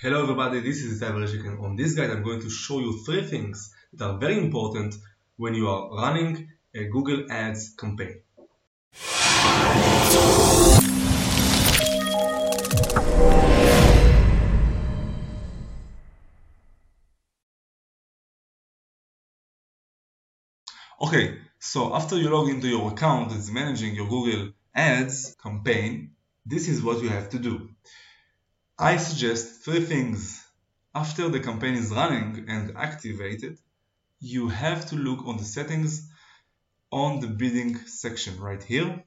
Hello everybody, this is Itay Verchik and on this guide I'm going to show you three things that are very important when you are running a Google Ads campaign. Okay, so after you log into your account that's managing your Google Ads campaign, this is what you have to do. I suggest three things. After the campaign is running and activated, you have to look on the settings on the bidding section right here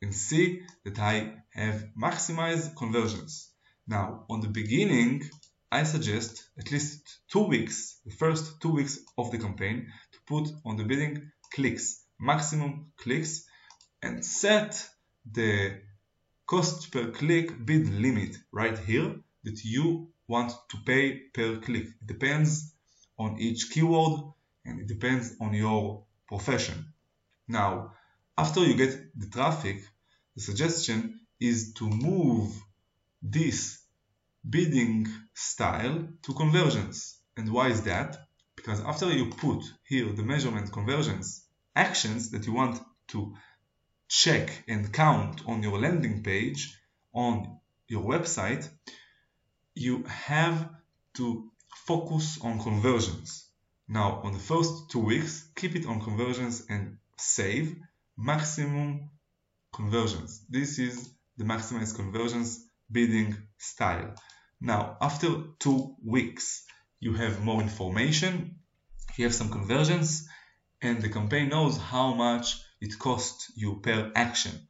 and see that I have maximized conversions. Now, on the beginning, I suggest at least two weeks, the first two weeks of the campaign, to put on the bidding clicks, maximum clicks, and set the cost per click bid limit right here that you want to pay per click. It depends on each keyword and it depends on your profession. Now, after you get the traffic, the suggestion is to move this bidding style to conversions. And why is that? Because after you put here the measurement conversions actions that you want to check and count on your landing page on your website, you have to focus on conversions. Now, on the first two weeks, keep it on conversions and save maximum conversions. This is the maximize conversions bidding style. Now, after two weeks, you have more information, you have some conversions, and the campaign knows how much it costs you per action,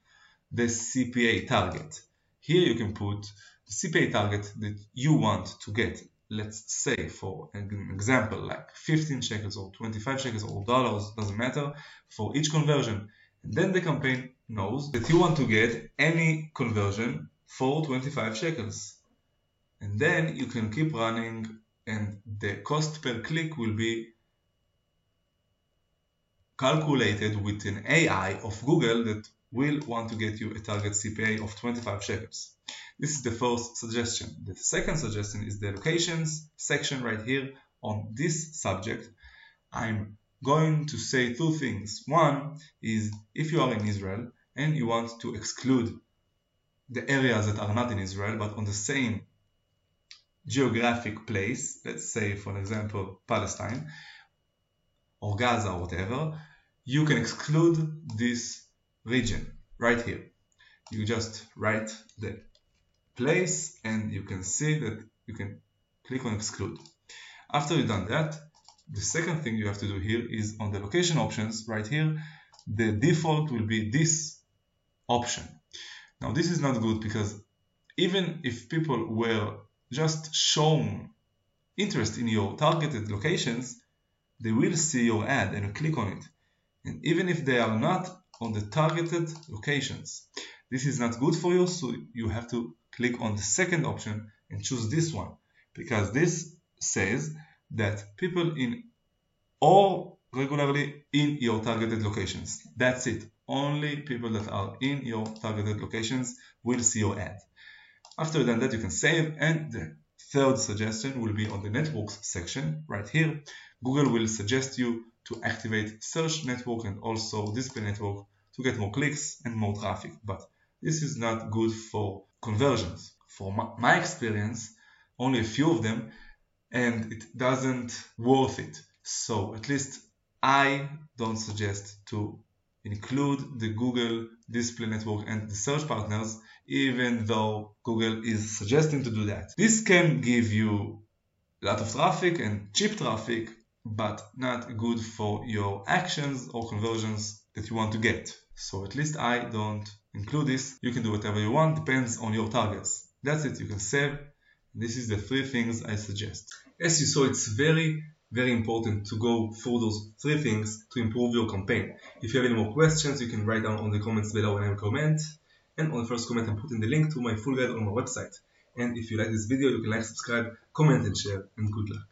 the CPA target. Here you can put the CPA target that you want to get. Let's say for an example, like 15 shekels or 25 shekels or dollars, doesn't matter, for each conversion. And then the campaign knows that you want to get any conversion for 25 shekels. And then you can keep running and the cost per click will be calculated with an AI of Google that will want to get you a target CPA of 25 shekels. This is the first suggestion. The second suggestion is the locations section right here on this subject. I'm going to say two things. One is if you are in Israel and you want to exclude the areas that are not in Israel but on the same geographic place, let's say for example Palestine or Gaza or whatever, you can exclude this region right here. You just write the place and you can see that you can click on exclude. After you've done that, the second thing you have to do here is on the location options right here, the default will be this option. Now this is not good because even if people were just shown interest in your targeted locations, they will see your ad and click on it and even if they are not on the targeted locations. This is not good for you, so you have to click on the second option and choose this one because this says that people in all regularly in your targeted locations. That's it. Only people that are in your targeted locations will see your ad. After that, you can save and the third suggestion will be on the networks section right here. Google will suggest you to activate search network and also display network to get more clicks and more traffic. But this is not good for conversions. For my experience, only a few of them and it doesn't worth it. So at least I don't suggest to include the Google Display Network and the search partners, even though Google is suggesting to do that. This can give you a lot of traffic and cheap traffic, but not good for your actions or conversions that you want to get. So at least I don't include this. You can do whatever you want, depends on your targets. That's it, you can save. This is the three things I suggest. As you saw, it's very, very important to go through those three things to improve your campaign. If you have any more questions, you can write down on the comments below and I comment. And on the first comment, I'm putting the link to my full guide on my website. And if you like this video, you can like, subscribe, comment and share, and good luck.